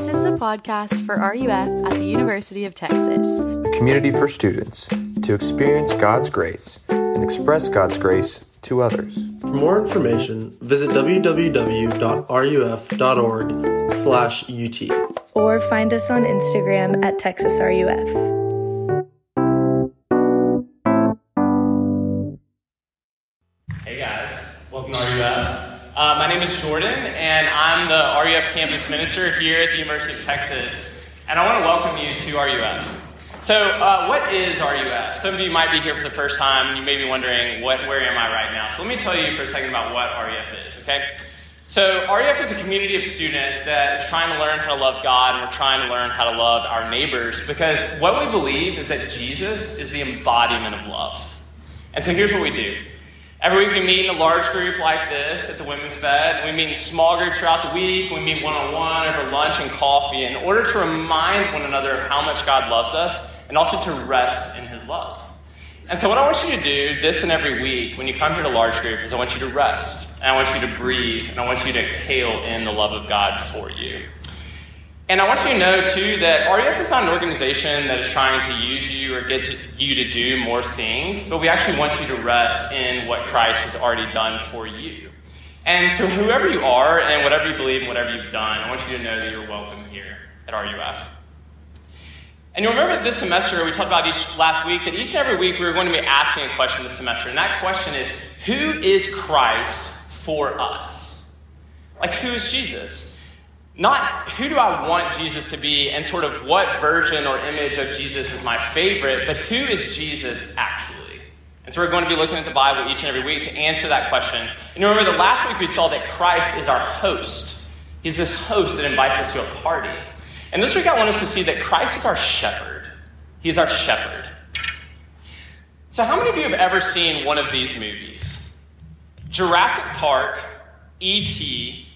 This is the podcast for RUF at the University of Texas. a community for students to experience God's grace and express God's grace to others. For more information, visit www.ruf.org/ut or find us on Instagram at TexasRUF. My name is Jordan, and I'm the RUF campus minister here at the University of Texas. And I want to welcome you to RUF. So, uh, what is RUF? Some of you might be here for the first time, and you may be wondering, what, where am I right now? So, let me tell you for a second about what RUF is, okay? So, RUF is a community of students that is trying to learn how to love God, and we're trying to learn how to love our neighbors because what we believe is that Jesus is the embodiment of love. And so, here's what we do. Every week we meet in a large group like this at the Women's Fed. We meet in small groups throughout the week. We meet one on one over lunch and coffee in order to remind one another of how much God loves us and also to rest in His love. And so, what I want you to do this and every week when you come here to large group is I want you to rest, and I want you to breathe, and I want you to exhale in the love of God for you. And I want you to know, too, that RUF is not an organization that is trying to use you or get to, you to do more things, but we actually want you to rest in what Christ has already done for you. And so, whoever you are and whatever you believe and whatever you've done, I want you to know that you're welcome here at RUF. And you'll remember this semester, we talked about each last week, that each and every week we were going to be asking a question this semester. And that question is Who is Christ for us? Like, who is Jesus? Not who do I want Jesus to be and sort of what version or image of Jesus is my favorite, but who is Jesus actually? And so we're going to be looking at the Bible each and every week to answer that question. And remember the last week we saw that Christ is our host. He's this host that invites us to a party. And this week I want us to see that Christ is our shepherd. He is our shepherd. So, how many of you have ever seen one of these movies? Jurassic Park, E.T.,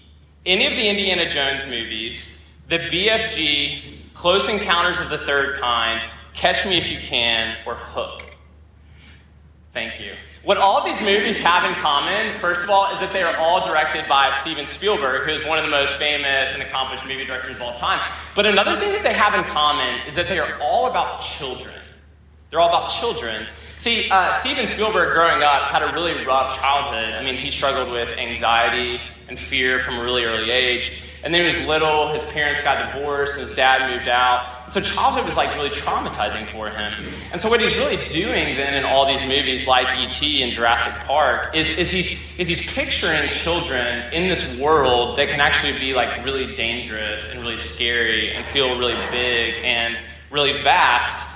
any of the Indiana Jones movies, the BFG, Close Encounters of the Third Kind, Catch Me If You Can, or Hook. Thank you. What all these movies have in common, first of all, is that they are all directed by Steven Spielberg, who is one of the most famous and accomplished movie directors of all time. But another thing that they have in common is that they are all about children. They're all about children. See, uh, Steven Spielberg, growing up, had a really rough childhood. I mean, he struggled with anxiety and fear from a really early age. And then he was little, his parents got divorced and his dad moved out. So childhood was like really traumatizing for him. And so what he's really doing then in all these movies like E.T. and Jurassic Park is, is, he's, is he's picturing children in this world that can actually be like really dangerous and really scary and feel really big and really vast.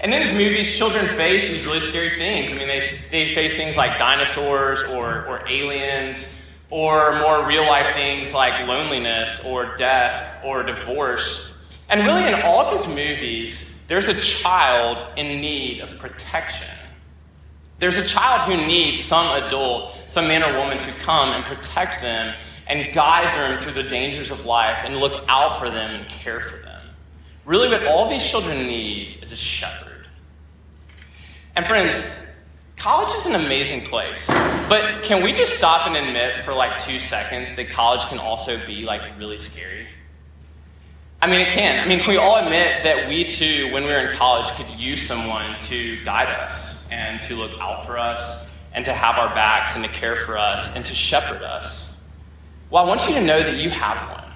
And in his movies, children face these really scary things. I mean, they, they face things like dinosaurs or, or aliens, or more real life things like loneliness or death or divorce. And really, in all of his movies, there's a child in need of protection. There's a child who needs some adult, some man or woman to come and protect them and guide them through the dangers of life and look out for them and care for them. Really, what all these children need is a shepherd. And friends, college is an amazing place. But can we just stop and admit for like two seconds that college can also be like really scary? I mean, it can. I mean, can we all admit that we too, when we were in college, could use someone to guide us and to look out for us and to have our backs and to care for us and to shepherd us? Well, I want you to know that you have one,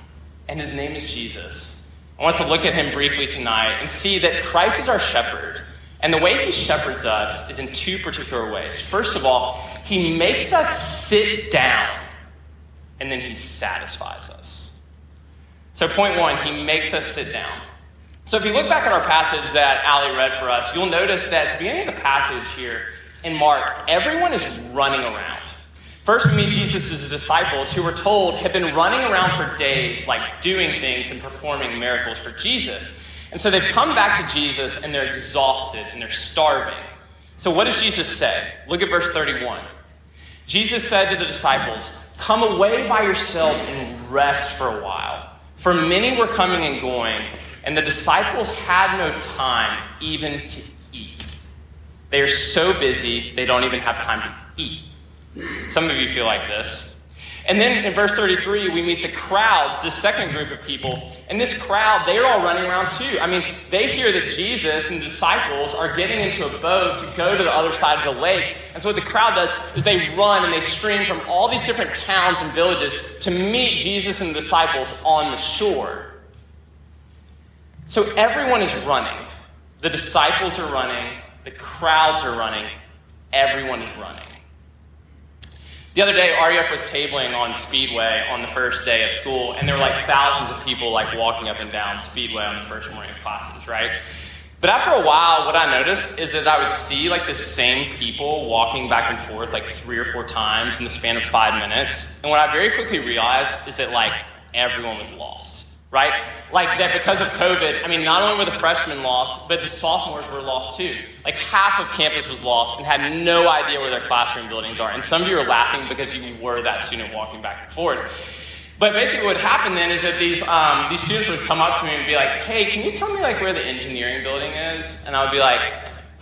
and his name is Jesus. I want us to look at him briefly tonight and see that Christ is our shepherd. And the way he shepherds us is in two particular ways. First of all, he makes us sit down, and then he satisfies us. So, point one, he makes us sit down. So, if you look back at our passage that Ali read for us, you'll notice that at the beginning of the passage here in Mark, everyone is running around. First, we meet Jesus' disciples who we're told had been running around for days, like doing things and performing miracles for Jesus. And so they've come back to Jesus and they're exhausted and they're starving. So, what does Jesus say? Look at verse 31. Jesus said to the disciples, Come away by yourselves and rest for a while. For many were coming and going, and the disciples had no time even to eat. They are so busy, they don't even have time to eat. Some of you feel like this. And then in verse 33, we meet the crowds, this second group of people. And this crowd, they're all running around too. I mean, they hear that Jesus and the disciples are getting into a boat to go to the other side of the lake. And so what the crowd does is they run and they stream from all these different towns and villages to meet Jesus and the disciples on the shore. So everyone is running. The disciples are running. The crowds are running. Everyone is running. The other day, RUF was tabling on Speedway on the first day of school, and there were like thousands of people like walking up and down Speedway on the first morning of classes, right? But after a while, what I noticed is that I would see like the same people walking back and forth like three or four times in the span of five minutes. And what I very quickly realized is that like everyone was lost right? Like that because of COVID, I mean, not only were the freshmen lost, but the sophomores were lost too. Like half of campus was lost and had no idea where their classroom buildings are. And some of you are laughing because you were that student walking back and forth. But basically, what happened then is that these um, these students would come up to me and be like, "Hey, can you tell me like where the engineering building is?" And I would be like,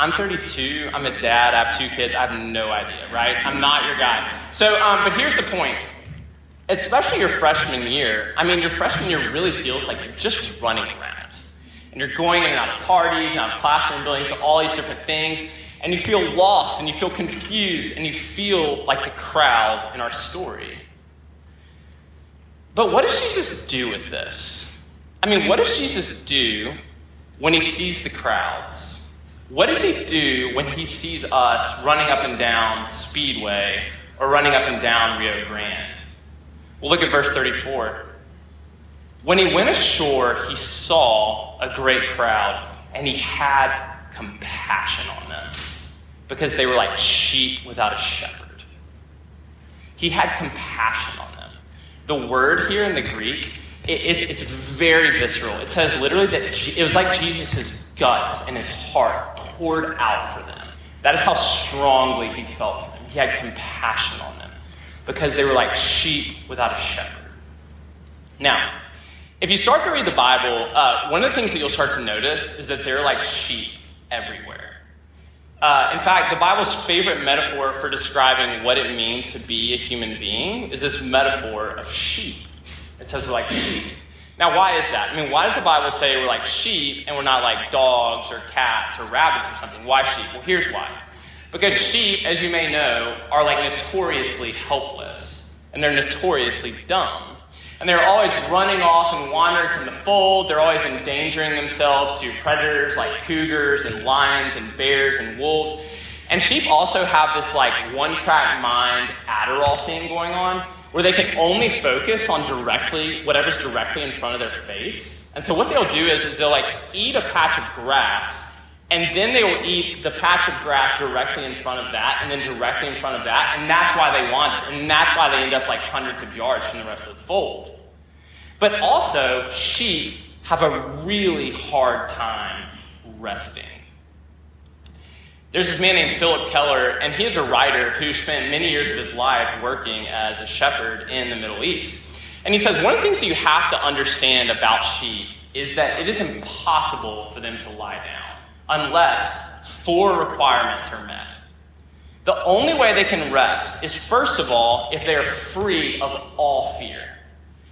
I'm 32. I'm a dad. I have two kids. I have no idea, right? I'm not your guy. So, um, but here's the point especially your freshman year, I mean, your freshman year really feels like you're just running around. And you're going in and out of parties, and out of classroom buildings, to all these different things, and you feel lost, and you feel confused, and you feel like the crowd in our story. But what does Jesus do with this? I mean, what does Jesus do when he sees the crowds? What does he do when he sees us running up and down Speedway or running up and down Rio Grande? Well, look at verse 34. When he went ashore, he saw a great crowd, and he had compassion on them because they were like sheep without a shepherd. He had compassion on them. The word here in the Greek, it, it's, it's very visceral. It says literally that it was like Jesus' guts and his heart poured out for them. That is how strongly he felt for them. He had compassion on them because they were like sheep without a shepherd. Now, if you start to read the Bible, uh, one of the things that you'll start to notice is that they're like sheep everywhere. Uh, in fact, the Bible's favorite metaphor for describing what it means to be a human being is this metaphor of sheep. It says we're like sheep. Now, why is that? I mean, why does the Bible say we're like sheep and we're not like dogs or cats or rabbits or something? Why sheep? Well, here's why. Because sheep, as you may know, are like notoriously helpless and they're notoriously dumb. And they're always running off and wandering from the fold. They're always endangering themselves to predators like cougars and lions and bears and wolves. And sheep also have this like one track mind Adderall thing going on where they can only focus on directly whatever's directly in front of their face. And so what they'll do is, is they'll like eat a patch of grass and then they will eat the patch of grass directly in front of that, and then directly in front of that, and that's why they want it. And that's why they end up like hundreds of yards from the rest of the fold. But also, sheep have a really hard time resting. There's this man named Phillip Keller, and he is a writer who spent many years of his life working as a shepherd in the Middle East. And he says one of the things that you have to understand about sheep is that it is impossible for them to lie down unless four requirements are met. The only way they can rest is, first of all, if they are free of all fear.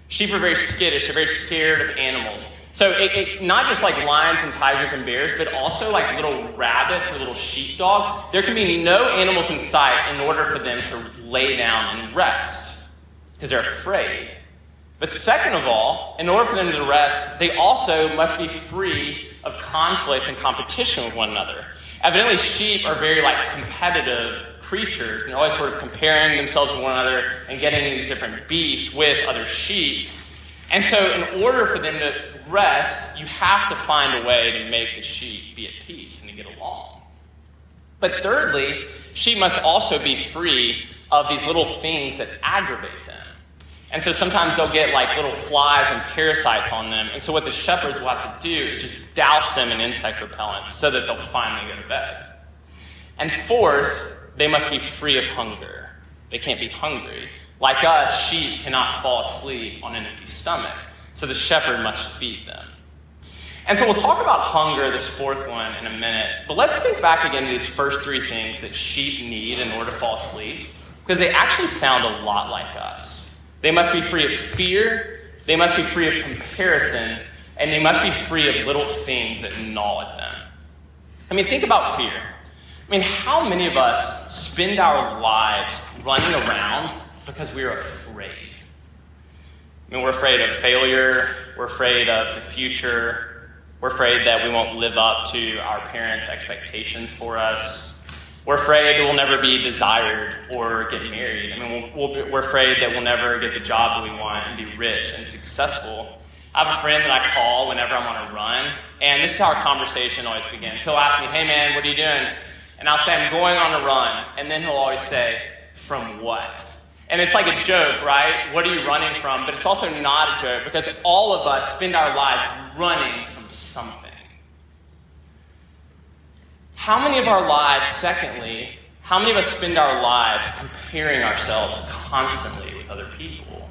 Sheep are very skittish, they're very scared of animals. So, it, it, not just like lions and tigers and bears, but also like little rabbits or little sheepdogs. There can be no animals in sight in order for them to lay down and rest because they're afraid. But second of all, in order for them to rest, they also must be free of conflict and competition with one another. Evidently, sheep are very like competitive creatures, and they're always sort of comparing themselves with one another and getting these different beefs with other sheep. And so, in order for them to rest, you have to find a way to make the sheep be at peace and to get along. But thirdly, sheep must also be free of these little things that aggravate them. And so sometimes they'll get like little flies and parasites on them. And so what the shepherds will have to do is just douse them in insect repellent so that they'll finally go to bed. And fourth, they must be free of hunger. They can't be hungry. Like us, sheep cannot fall asleep on an empty stomach. So the shepherd must feed them. And so we'll talk about hunger, this fourth one, in a minute. But let's think back again to these first three things that sheep need in order to fall asleep, because they actually sound a lot like us. They must be free of fear. They must be free of comparison. And they must be free of little things that gnaw at them. I mean, think about fear. I mean, how many of us spend our lives running around because we are afraid? I mean, we're afraid of failure, we're afraid of the future, we're afraid that we won't live up to our parents' expectations for us. We're afraid we'll never be desired or get married. I mean, we'll, we'll, we're afraid that we'll never get the job that we want and be rich and successful. I have a friend that I call whenever I'm on a run, and this is how our conversation always begins. He'll ask me, Hey man, what are you doing? And I'll say, I'm going on a run. And then he'll always say, From what? And it's like a joke, right? What are you running from? But it's also not a joke because all of us spend our lives running from something. How many of our lives, secondly, how many of us spend our lives comparing ourselves constantly with other people?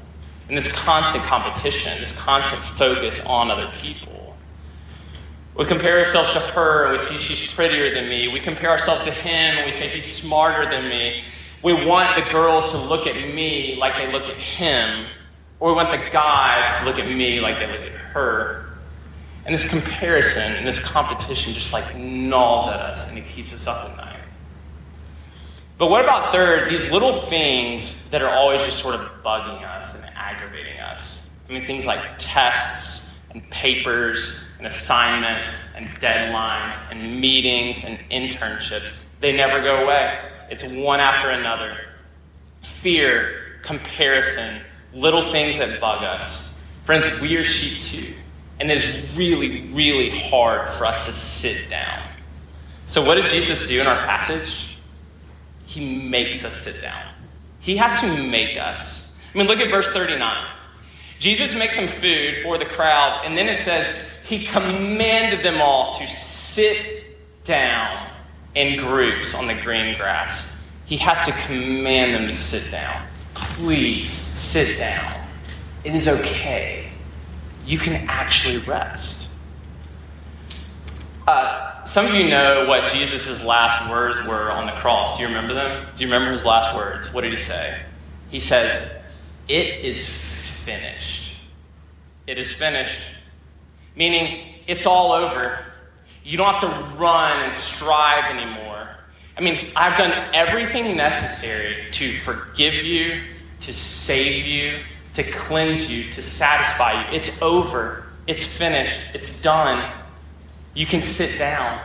And this constant competition, this constant focus on other people. We compare ourselves to her and we see she's prettier than me. We compare ourselves to him and we think he's smarter than me. We want the girls to look at me like they look at him, or we want the guys to look at me like they look at her. And this comparison and this competition just like gnaws at us and it keeps us up at night. But what about third, these little things that are always just sort of bugging us and aggravating us? I mean, things like tests and papers and assignments and deadlines and meetings and internships. They never go away. It's one after another. Fear, comparison, little things that bug us. Friends, we are sheep too. And it is really, really hard for us to sit down. So, what does Jesus do in our passage? He makes us sit down. He has to make us. I mean, look at verse 39. Jesus makes some food for the crowd, and then it says, He commanded them all to sit down in groups on the green grass. He has to command them to sit down. Please sit down. It is okay. You can actually rest. Uh, some of you know what Jesus' last words were on the cross. Do you remember them? Do you remember his last words? What did he say? He says, It is finished. It is finished. Meaning, it's all over. You don't have to run and strive anymore. I mean, I've done everything necessary to forgive you, to save you, to cleanse you, to satisfy you. It's over. It's finished. It's done. You can sit down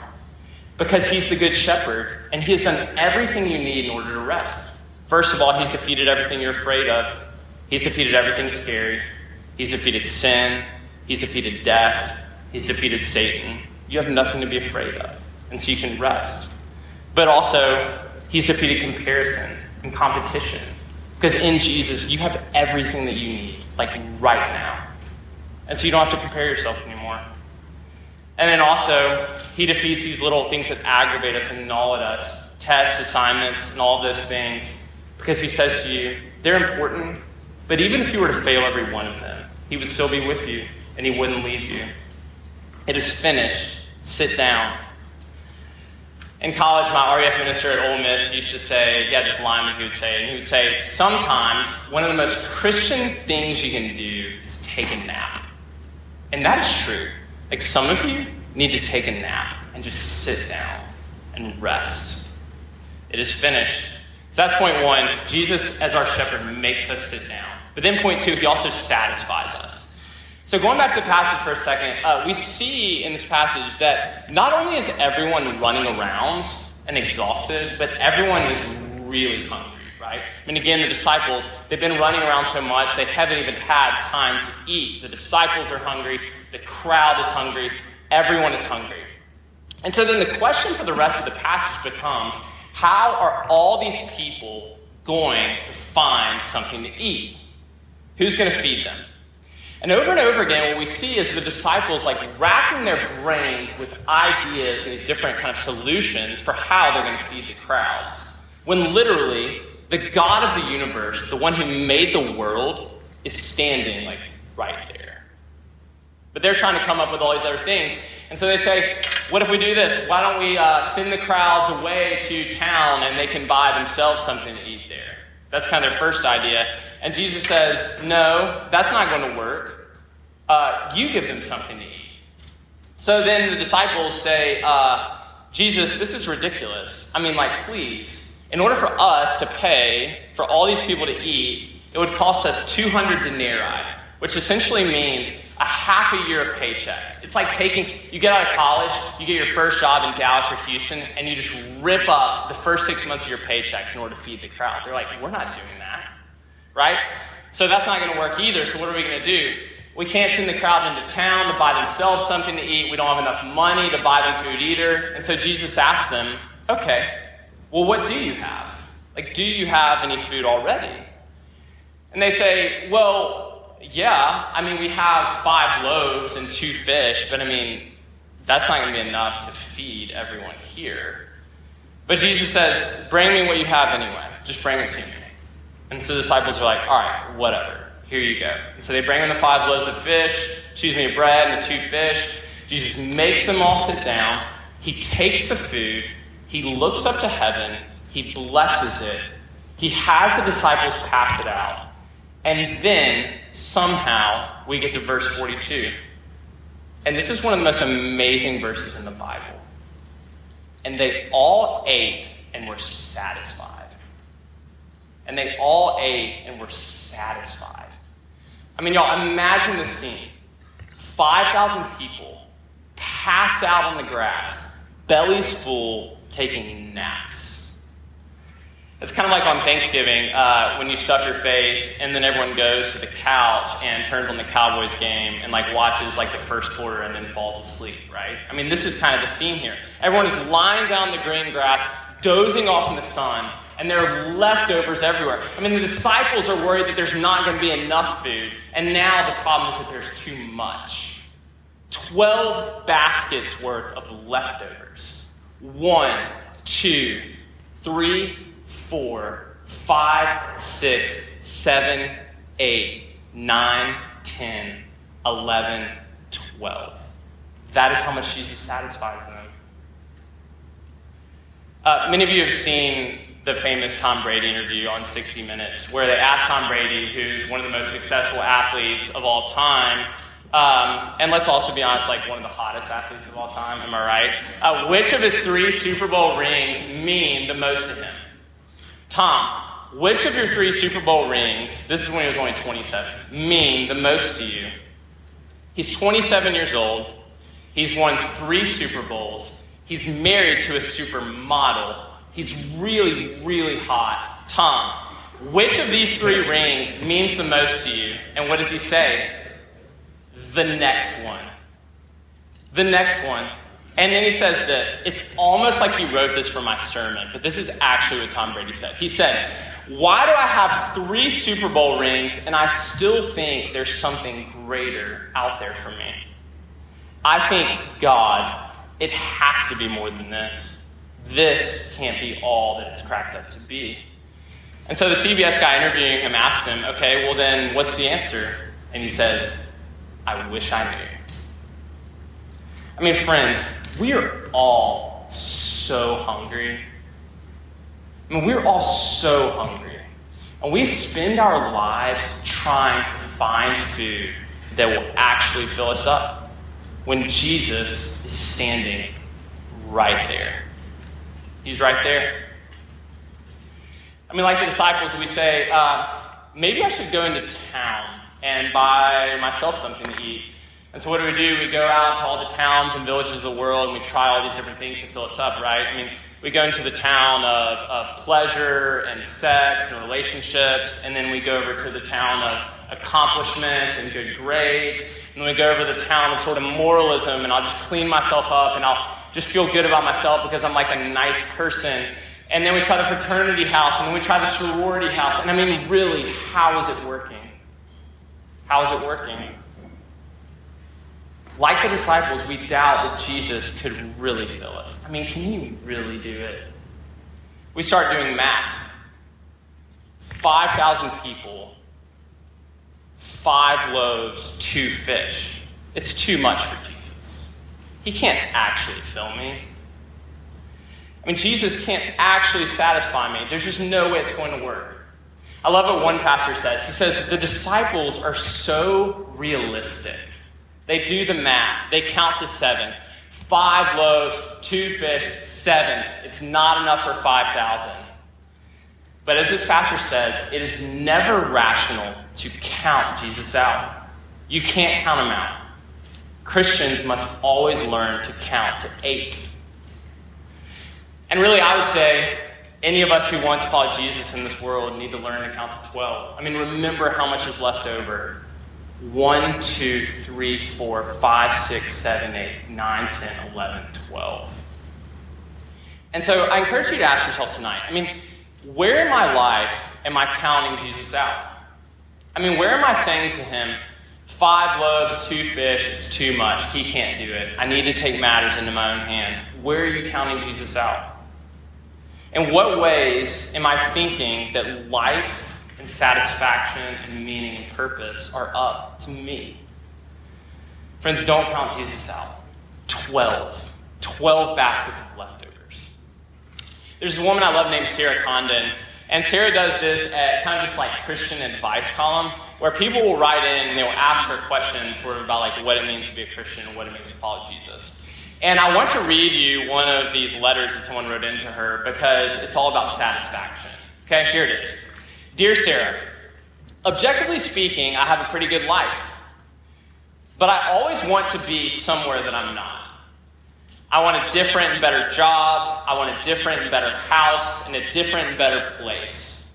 because He's the Good Shepherd and He has done everything you need in order to rest. First of all, He's defeated everything you're afraid of, He's defeated everything scary, He's defeated sin, He's defeated death, He's defeated Satan you have nothing to be afraid of. And so you can rest. But also, he's defeated comparison and competition. Because in Jesus, you have everything that you need, like right now. And so you don't have to compare yourself anymore. And then also, he defeats these little things that aggravate us and gnaw at us tests, assignments, and all those things. Because he says to you, they're important, but even if you were to fail every one of them, he would still be with you and he wouldn't leave you. It is finished. Sit down. In college, my RUF minister at Ole Miss used to say, had this line he would say, and he would say, sometimes one of the most Christian things you can do is take a nap. And that is true. Like some of you need to take a nap and just sit down and rest. It is finished. So that's point one. Jesus, as our shepherd, makes us sit down. But then point two, he also satisfies us. So, going back to the passage for a second, uh, we see in this passage that not only is everyone running around and exhausted, but everyone is really hungry, right? I mean, again, the disciples, they've been running around so much, they haven't even had time to eat. The disciples are hungry, the crowd is hungry, everyone is hungry. And so then the question for the rest of the passage becomes how are all these people going to find something to eat? Who's going to feed them? And over and over again, what we see is the disciples like racking their brains with ideas and these different kind of solutions for how they're going to feed the crowds. When literally, the God of the universe, the one who made the world, is standing like right there. But they're trying to come up with all these other things. And so they say, what if we do this? Why don't we uh, send the crowds away to town and they can buy themselves something to eat? That's kind of their first idea. And Jesus says, No, that's not going to work. Uh, you give them something to eat. So then the disciples say, uh, Jesus, this is ridiculous. I mean, like, please, in order for us to pay for all these people to eat, it would cost us 200 denarii, which essentially means a half a year of paychecks. It's like taking, you get out of college, you get your first job in Dallas or Houston, and you just rip up the first six months of your paychecks in order to feed the crowd. They're like, we're not doing that, right? So that's not going to work either. So what are we going to do? We can't send the crowd into town to buy themselves something to eat. We don't have enough money to buy them food either. And so Jesus asked them, okay, well, what do you have? Like, do you have any food already? And they say, well, yeah, I mean, we have five loaves and two fish, but I mean, that's not going to be enough to feed everyone here. But Jesus says, bring me what you have anyway. Just bring it to me. And so the disciples are like, all right, whatever. Here you go. And so they bring him the five loaves of fish, excuse me, bread and the two fish. Jesus makes them all sit down. He takes the food. He looks up to heaven. He blesses it. He has the disciples pass it out. And then somehow we get to verse 42. And this is one of the most amazing verses in the Bible. And they all ate and were satisfied. And they all ate and were satisfied. I mean, y'all, imagine the scene 5,000 people passed out on the grass, bellies full, taking naps. It's kind of like on Thanksgiving uh, when you stuff your face and then everyone goes to the couch and turns on the Cowboys game and like watches like the first quarter and then falls asleep, right? I mean, this is kind of the scene here. Everyone is lying down the green grass, dozing off in the sun, and there are leftovers everywhere. I mean, the disciples are worried that there's not going to be enough food, and now the problem is that there's too much. 12 baskets worth of leftovers. One, two, three, four, five, six, seven, eight, nine, ten, eleven, twelve. That is how much Jesus satisfies them. Uh, many of you have seen the famous Tom Brady interview on 60 Minutes, where they asked Tom Brady, who's one of the most successful athletes of all time, um, and let's also be honest, like one of the hottest athletes of all time, am I right? Uh, which of his three Super Bowl rings mean the most to him? Tom, which of your three Super Bowl rings, this is when he was only 27, mean the most to you? He's 27 years old. He's won three Super Bowls. He's married to a supermodel. He's really, really hot. Tom, which of these three rings means the most to you? And what does he say? The next one. The next one. And then he says this. It's almost like he wrote this for my sermon, but this is actually what Tom Brady said. He said, Why do I have three Super Bowl rings and I still think there's something greater out there for me? I think, God, it has to be more than this. This can't be all that it's cracked up to be. And so the CBS guy interviewing him asks him, Okay, well then, what's the answer? And he says, I wish I knew. I mean, friends, we are all so hungry. I mean, we're all so hungry. And we spend our lives trying to find food that will actually fill us up when Jesus is standing right there. He's right there. I mean, like the disciples, we say, uh, maybe I should go into town and buy myself something to eat. And so what do we do? We go out to all the towns and villages of the world and we try all these different things to fill us up, right? I mean, we go into the town of, of pleasure and sex and relationships, and then we go over to the town of accomplishments and good grades, and then we go over to the town of sort of moralism, and I'll just clean myself up and I'll just feel good about myself because I'm like a nice person. And then we try the fraternity house, and then we try the sorority house. And I mean, really, how is it working? How is it working? Like the disciples, we doubt that Jesus could really fill us. I mean, can he really do it? We start doing math 5,000 people, five loaves, two fish. It's too much for Jesus. He can't actually fill me. I mean, Jesus can't actually satisfy me. There's just no way it's going to work. I love what one pastor says. He says, The disciples are so realistic. They do the math, they count to seven. Five loaves, two fish, seven. It's not enough for 5,000. But as this pastor says, it is never rational to count Jesus out. You can't count him out. Christians must always learn to count to eight. And really, I would say any of us who want to follow Jesus in this world need to learn to count to 12. I mean, remember how much is left over. 1, 2, 3, 4, 5, 6, 7, 8, 9, 10, 11, 12. And so I encourage you to ask yourself tonight I mean, where in my life am I counting Jesus out? I mean, where am I saying to him, five loaves, two fish, it's too much. He can't do it. I need to take matters into my own hands. Where are you counting Jesus out? In what ways am I thinking that life and satisfaction and meaning and purpose are up to me? Friends, don't count Jesus out. 12. 12 baskets of leftovers. There's a woman I love named Sarah Condon, and Sarah does this at kind of this like Christian advice column where people will write in and they will ask her questions sort of about like what it means to be a Christian and what it means to follow Jesus. And I want to read you one of these letters that someone wrote into her because it's all about satisfaction. Okay, here it is. Dear Sarah, objectively speaking, I have a pretty good life. But I always want to be somewhere that I'm not. I want a different and better job. I want a different and better house and a different and better place.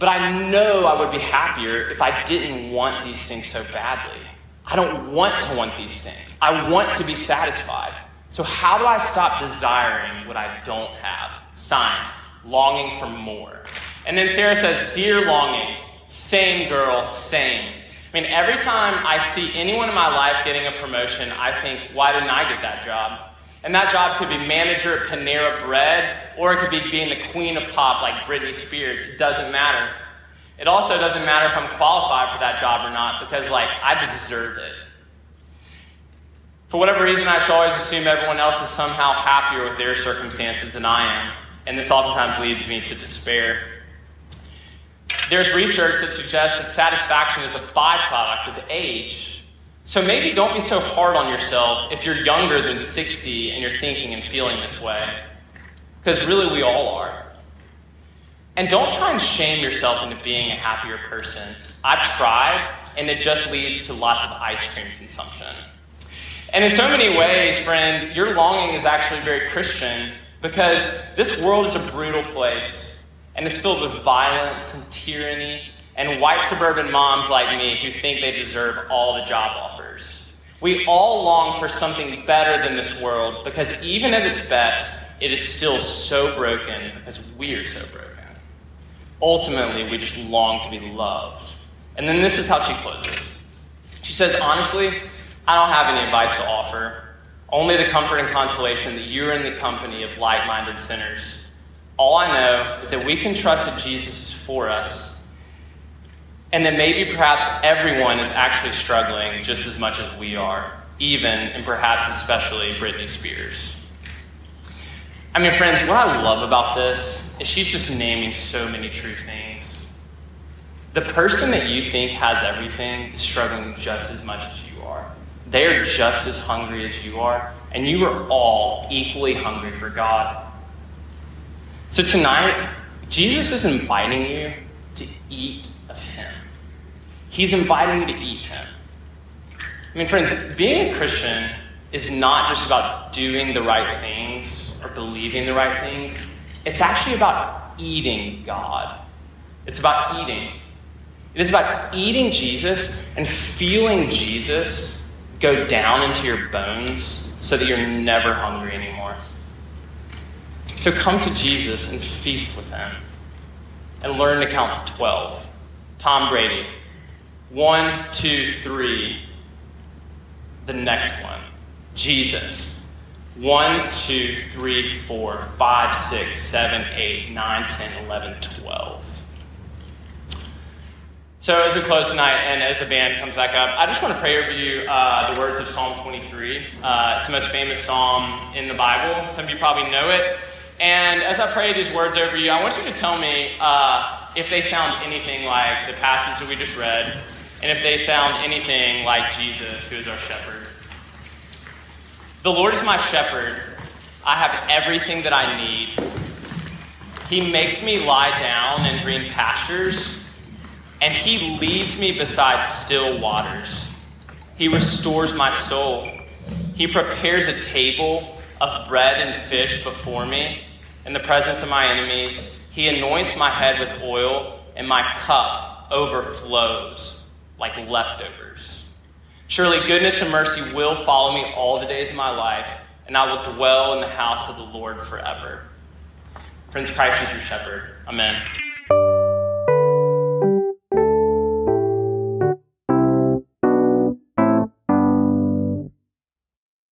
But I know I would be happier if I didn't want these things so badly. I don't want to want these things. I want to be satisfied. So, how do I stop desiring what I don't have? Signed, longing for more. And then Sarah says, Dear longing, same girl, same. I mean, every time I see anyone in my life getting a promotion, I think, why didn't I get that job? And that job could be manager at Panera Bread, or it could be being the queen of pop like Britney Spears. It doesn't matter. It also doesn't matter if I'm qualified for that job or not because, like, I deserve it. For whatever reason, I should always assume everyone else is somehow happier with their circumstances than I am, and this oftentimes leads me to despair. There's research that suggests that satisfaction is a byproduct of age. So maybe don't be so hard on yourself if you're younger than 60 and you're thinking and feeling this way. Because really, we all are. And don't try and shame yourself into being a happier person. I've tried, and it just leads to lots of ice cream consumption. And in so many ways, friend, your longing is actually very Christian because this world is a brutal place, and it's filled with violence and tyranny and white suburban moms like me who think they deserve all the job offers. We all long for something better than this world because even at its best, it is still so broken because we're so broken. Ultimately, we just long to be loved. And then this is how she closes. She says, Honestly, I don't have any advice to offer, only the comfort and consolation that you're in the company of like minded sinners. All I know is that we can trust that Jesus is for us, and that maybe perhaps everyone is actually struggling just as much as we are, even and perhaps especially Britney Spears. I mean, friends, what I love about this is she's just naming so many true things. The person that you think has everything is struggling just as much as you are. They are just as hungry as you are, and you are all equally hungry for God. So tonight, Jesus is inviting you to eat of Him. He's inviting you to eat Him. I mean, friends, being a Christian is not just about doing the right things or believing the right things. It's actually about eating God. It's about eating. It is about eating Jesus and feeling Jesus go down into your bones so that you're never hungry anymore. So come to Jesus and feast with him and learn to count to 12. Tom Brady. One, two, three. The next one. Jesus. One, two, three, four, five, six, seven, eight, nine, ten, eleven, twelve. So as we close tonight, and as the band comes back up, I just want to pray over you uh, the words of Psalm 23. Uh, it's the most famous psalm in the Bible. Some of you probably know it. And as I pray these words over you, I want you to tell me uh, if they sound anything like the passage that we just read, and if they sound anything like Jesus, who is our shepherd. The Lord is my shepherd. I have everything that I need. He makes me lie down in green pastures, and He leads me beside still waters. He restores my soul. He prepares a table of bread and fish before me in the presence of my enemies. He anoints my head with oil, and my cup overflows like leftovers. Surely goodness and mercy will follow me all the days of my life, and I will dwell in the house of the Lord forever. Prince Christ is your shepherd. Amen.